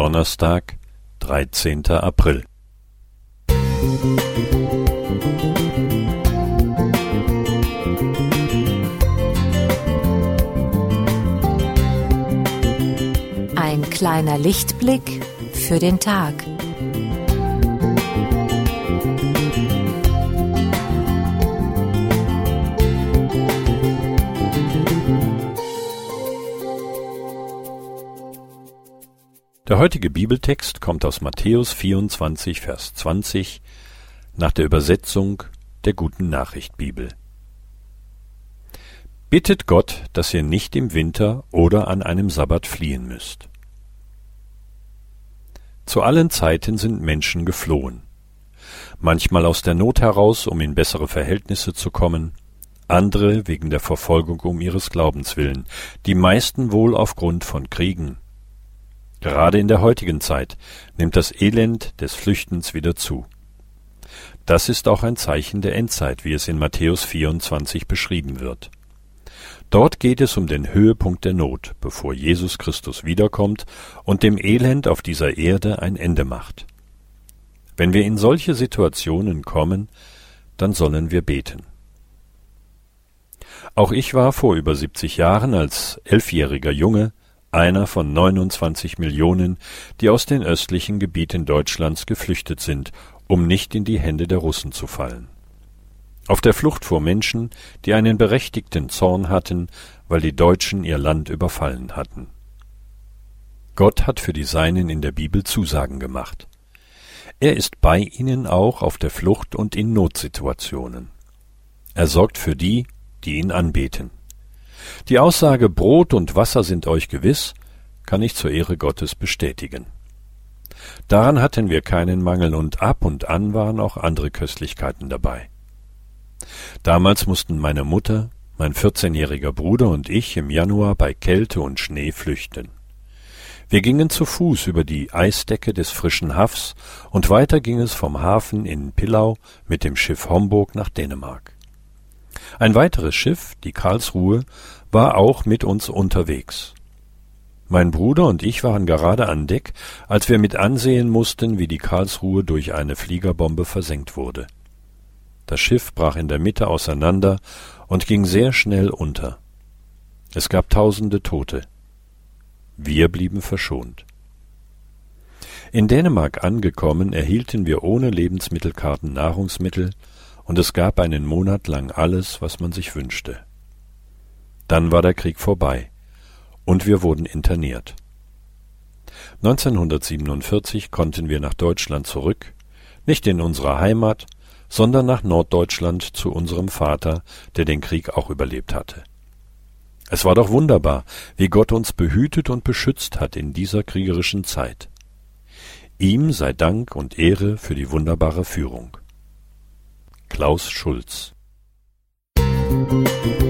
Donnerstag, 13. April. Ein kleiner Lichtblick für den Tag. Der heutige Bibeltext kommt aus Matthäus 24, Vers 20 nach der Übersetzung der Guten Nachricht Bibel. Bittet Gott, dass ihr nicht im Winter oder an einem Sabbat fliehen müsst. Zu allen Zeiten sind Menschen geflohen. Manchmal aus der Not heraus, um in bessere Verhältnisse zu kommen, andere wegen der Verfolgung um ihres Glaubens willen, die meisten wohl aufgrund von Kriegen, Gerade in der heutigen Zeit nimmt das Elend des Flüchtens wieder zu. Das ist auch ein Zeichen der Endzeit, wie es in Matthäus 24 beschrieben wird. Dort geht es um den Höhepunkt der Not, bevor Jesus Christus wiederkommt und dem Elend auf dieser Erde ein Ende macht. Wenn wir in solche Situationen kommen, dann sollen wir beten. Auch ich war vor über 70 Jahren als elfjähriger Junge einer von 29 Millionen, die aus den östlichen Gebieten Deutschlands geflüchtet sind, um nicht in die Hände der Russen zu fallen. Auf der Flucht vor Menschen, die einen berechtigten Zorn hatten, weil die Deutschen ihr Land überfallen hatten. Gott hat für die Seinen in der Bibel Zusagen gemacht. Er ist bei ihnen auch auf der Flucht und in Notsituationen. Er sorgt für die, die ihn anbeten. Die Aussage Brot und Wasser sind euch gewiss, kann ich zur Ehre Gottes bestätigen. Daran hatten wir keinen Mangel und ab und an waren auch andere Köstlichkeiten dabei. Damals mussten meine Mutter, mein vierzehnjähriger Bruder und ich im Januar bei Kälte und Schnee flüchten. Wir gingen zu Fuß über die Eisdecke des frischen Hafs und weiter ging es vom Hafen in Pillau mit dem Schiff Homburg nach Dänemark. Ein weiteres Schiff, die Karlsruhe, war auch mit uns unterwegs. Mein Bruder und ich waren gerade an Deck, als wir mit ansehen mussten, wie die Karlsruhe durch eine Fliegerbombe versenkt wurde. Das Schiff brach in der Mitte auseinander und ging sehr schnell unter. Es gab tausende Tote. Wir blieben verschont. In Dänemark angekommen, erhielten wir ohne Lebensmittelkarten Nahrungsmittel, und es gab einen Monat lang alles, was man sich wünschte. Dann war der Krieg vorbei und wir wurden interniert. 1947 konnten wir nach Deutschland zurück, nicht in unsere Heimat, sondern nach Norddeutschland zu unserem Vater, der den Krieg auch überlebt hatte. Es war doch wunderbar, wie Gott uns behütet und beschützt hat in dieser kriegerischen Zeit. Ihm sei Dank und Ehre für die wunderbare Führung. Klaus Schulz. Musik